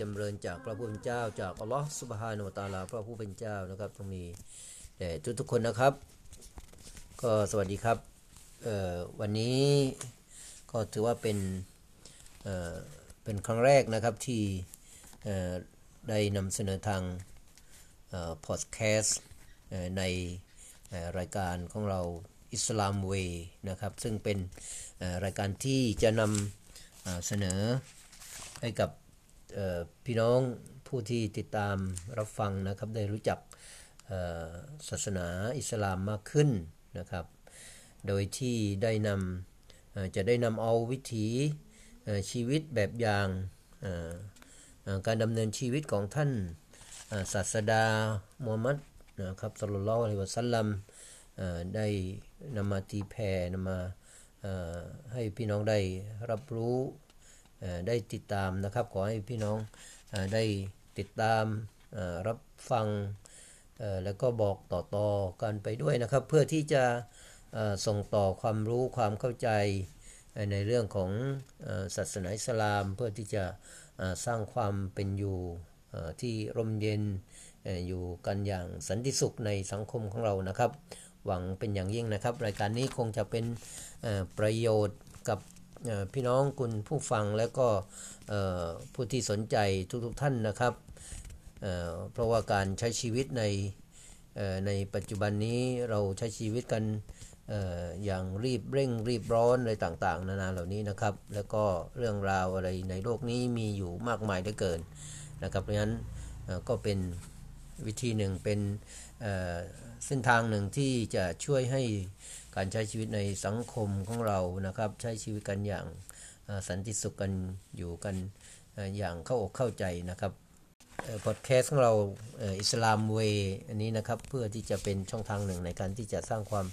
จำเริญจากพระผู้เป็นเจ้า จากอัลลอฮ์ซุบฮานะฮูวะตะอาลาพระผู้เป็นเจ้านะครับต้องมีแด่ทุกทุกๆคนนะครับ ก็สวัสดีครับวันนี้ก็ถือว่าเป็นเเป็นครั้งแรกนะครับที่ได้นำเสนอทางพอดแคสต์ในรายการของเราอิสลามเวนะครับซึ่งเป็นรายการที่จะนำเสนอให้กับ พี่น้องผู้ที่ติดตามรับฟังนะครับได้รู้จักศาสนาอิสลามมากขึ้นนะครับ โดยที่ได้นำจะได้นำเอาวิถีชีวิตแบบอย่างการดำเนินชีวิตของท่านศาสดามูฮัมมัดนะครับศ็อลลัลลอฮุอะลัยฮิวะซัลลัมได้นำมาตีแผ่นำมาให้พี่น้องได้รับรู้ ได้ติดตามนะครับ ขอให้พี่น้องอได้ติดตามรับฟังแล้วก็บอกต่อๆกันไปด้วยนะครับ เพื่อที่จะส่งต่อความรู้ความเข้าใจในเรื่องของศาสนาอิสลาม เพื่อที่จะสร้างความเป็นอยู่ที่ร่มเย็นอยู่กันอย่างสันติสุขในสังคมของเรานะครับ หวังเป็นอย่างยิ่งนะครับ รายการนี้คงจะเป็นประโยชน์กับ พี่น้องคุณผู้ฟังและก็ผู้ที่สนใจทุกๆทท่านนะครับเเพราะว่าการใช้ชีวิตในในปัจจุบันนี้เราใช้ชีวิตกันอย่างรีบเร่งรีบร้อนอะไรต่างๆ นานาเหล่านี้นะครับ แล้วก็เรื่องราวอะไรในโลกนี้มีอยู่มากมายเหลือเกินนะครับเพราะฉะนั้นก็เป็นวิธีหนึ่งเป็น เส้นทางหนึ่งที่จะช่วยให้การใช้ชีวิตในสังคมของเรานะครับ ใช้ชีวิตกันอย่างสันติสุขกันอยู่กันอย่างเข้าอกเข้าใจนะครับพอดแคสต์ของเราอิสลามเวอันนี้นะครับเพื่อที่จะเป็นช่องทางหนึ่งในการที่จะสร้างความ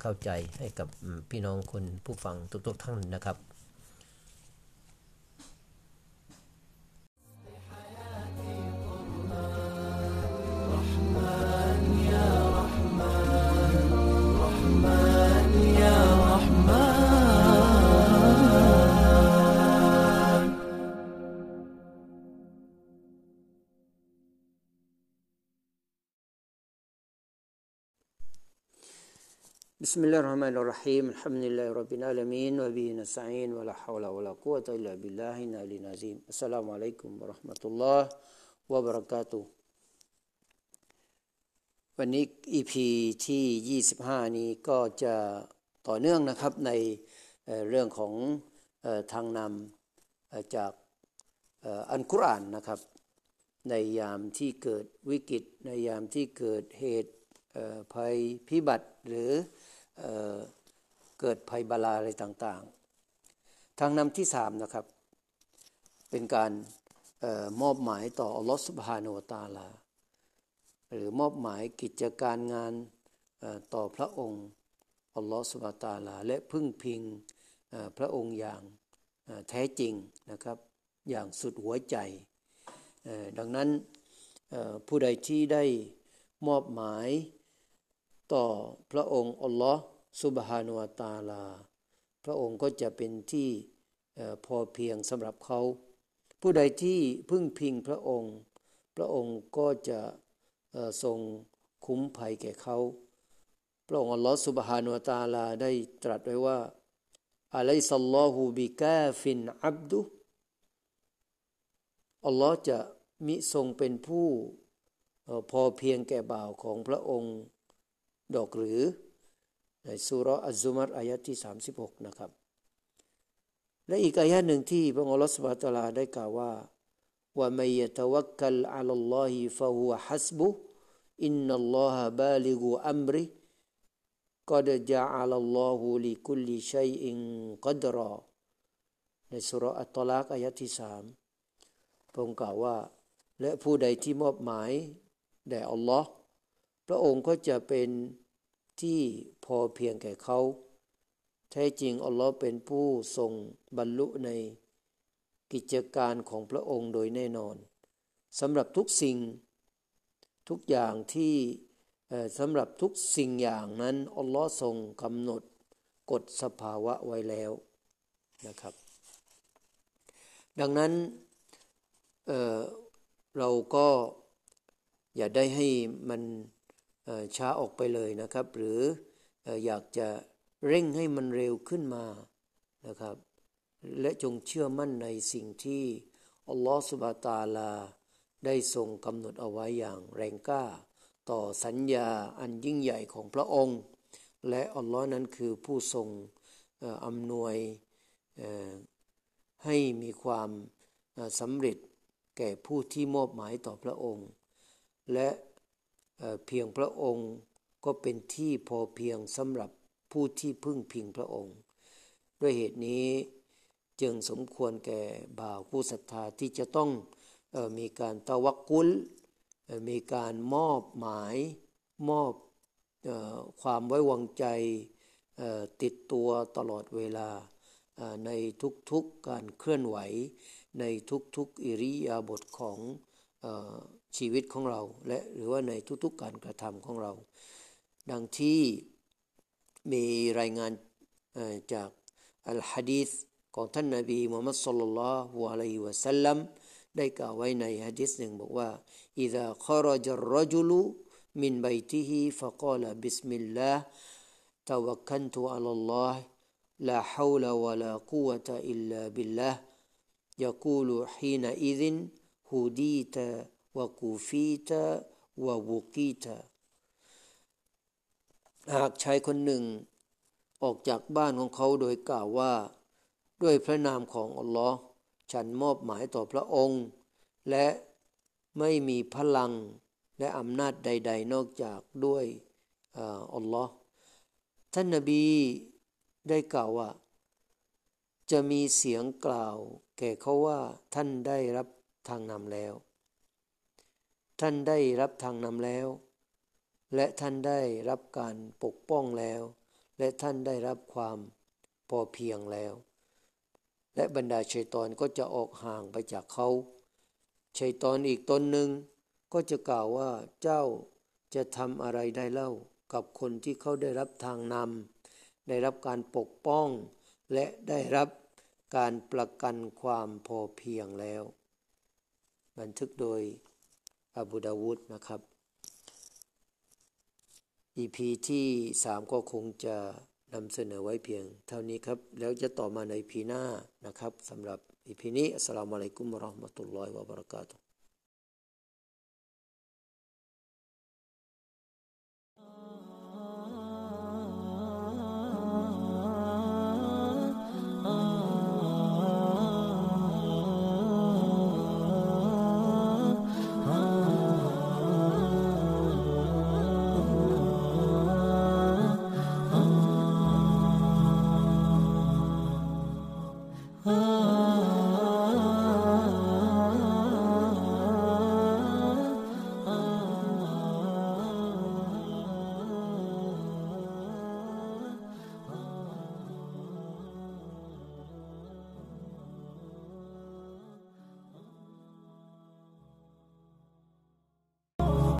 เข้าใจให้กับพี่น้องคนผู้ฟังทุกๆท่านนะครับ بسم الله الرحمن الرحيم الحمد لله رب العالمين وبه نستعين ولا حول ولا قوة إلا بالله العلي العظيم السلام عليكم ورحمة الله وبركاته วันนี้ EP ที่ 25 นี้ก็จะต่อเนื่องนะครับในเอ่อเรื่องของเอ่อทางนำเอ่อจากเอ่ออันกุรอานนะครับ ในยามที่เกิดวิกฤต ในยามที่เกิดเหตุเอ่อภัยพิบัติหรือ เเกิดภัยบาลาอะไรต่างๆ ทางนำที่สามนะครับ เป็นการออมอบหมายต่ออัลลอฮฺสุบฮานาอัลตาลา หรือมอบหมายกิจการงานต่อพระองค์อัลลอฮฺสุบฮานะฮูวะตาลา และพึ่งพิงพระองค์อย่างแท้จริงนะครับ อย่างสุดหัวใจ ดังนั้นผู้ใดที่ได้มอบหมาย ต่อพระองค์อัลลอฮ์สุบฮานุวะตาลา พระองค์ก็จะเป็นที่พอเพียงสำหรับเขา ผู้ใดที่พึ่งพิงพระองค์ พระองค์ก็จะเอ่อทรงคุ้มภัยแก่เขา พระองค์อัลลอฮ์สุบฮานุวะตาลาได้ตรัสไว้ว่าอะลัยซัลลอฮุบิกาฟินอับดุอัลลอฮ์จะมิทรงเป็นผู้พอเพียงแก่บ่าวของพระองค์ ดอกหรือในสุราะห์อัซุมัรอายะที่ 36 นะครับ และอีกอายะหนึ่งที่พระองค์อัลลอฮฺสุบานะตาลาได้กล่าวว่าว่ามัยยะตะวักกัลอัลลอฮิฟะฮุวะฮัสบุอินนัลลอฮะบาลิกุอัมริกอดจาอัลลอฮุลิคุลิชัยอินกัดรอในสุรอัตตลากอายะที่สามพระองค์กล่าวว่า และผู้ใดที่มอบหมายแด่อัลลอฮ์ พระองค์ก็จะเป็นที่พอเพียงแก่เขา แท้จริงอัลลอฮ์เป็นผู้ทรงบรรลุในกิจการของพระองค์โดยแน่นอนสำหรับทุกสิ่งทุกอย่างที่สำหรับทุกสิ่งอย่างนั้นอัลลอฮ์ทรงกำหนดกฎสภาวะไว้แล้วนะครับ ดังนั้นเเราก็อย่าได้ให้มัน ช้าออกไปเลยนะครับ หรืออยากจะเร่งให้มันเร็วขึ้นมานะครับ และจงเชื่อมั่นในสิ่งที่อัลลอฮฺสุบะตาลา ได้ทรงกำหนดเอาไว้อย่างแรงกล้า ต่อสัญญาอันยิ่งใหญ่ของพระองค์ และอัลลอฮ์นั้นคือผู้ทรงอำนวยให้มีความสำเร็จแก่ผู้ที่มอบหมายต่อพระองค์ และ เพียงพระองค์ก็เป็นที่พอเพียงสำหรับผู้ที่พึ่งพิงพระองค์ ด้วยเหตุนี้จึงสมควรแก่บ่าวผู้ศรัทธาที่จะต้องออมีการตะวักกุลมีการมอบหมายมอบออความไว้วางใจติดตัวตลอดเวลาในทุกๆการเคลื่อนไหว ในทุกๆอิริยาบถของ ชีวิตของเรา และหรือว่าในทุกๆการกระทำของเรา ดังที่มีรายงานจากอัลฮะดีษของท่านนบีมุฮัมมัดสุลลัลลอฮุอะลัยฮิวะสัลลัมได้กล่าวไว้ในฮะดีษหนึ่งบอกว่า إذا خرج الرجل من بيته فقال بسم الله توكلت على الله لا حول ولا قوة إلا بالله يقول حينئذ هديت وكفيت ووقيت หากชายคนหนึ่ง ออกจากบ้านของเขาโดยกล่าวว่า ด้วยพระนามของอัลลอฮ์ฉันมอบหมายต่อพระองค์ และไม่มีพลังและอำนาจใด ๆ นอกจากด้วยอัลลอฮ์ท่านนบีได้กล่าวว่า จะมีเสียงกล่าว แก่เขาว่าท่านได้รับ ทางนำแล้ว ท่านได้รับทางนำแล้ว และท่านได้รับการปกป้องแล้ว และท่านได้รับความพอเพียงแล้ว และบรรดาชัยตอนก็จะออกห่างไปจากเขาชัยตอนอีกตนหนึ่งก็จะกล่าวว่าเจ้าจะทำอะไรได้เล่ากับคนที่เขาได้รับทางนำได้รับการปกป้อง และได้รับการประกันความพอเพียงแล้ว บันทึกโดยอบูดาวุฒนะครับ EP ที่สามก็คงจะนำเสนอไว้เพียง เท่านี้ครับ แล้วจะต่อมาในพีหน้านะครับสำหรับ EP นี้อัสสลามุอะลัยกุมวะราะห์มะตุลลอฮิวะบะเราะกาตุฮ์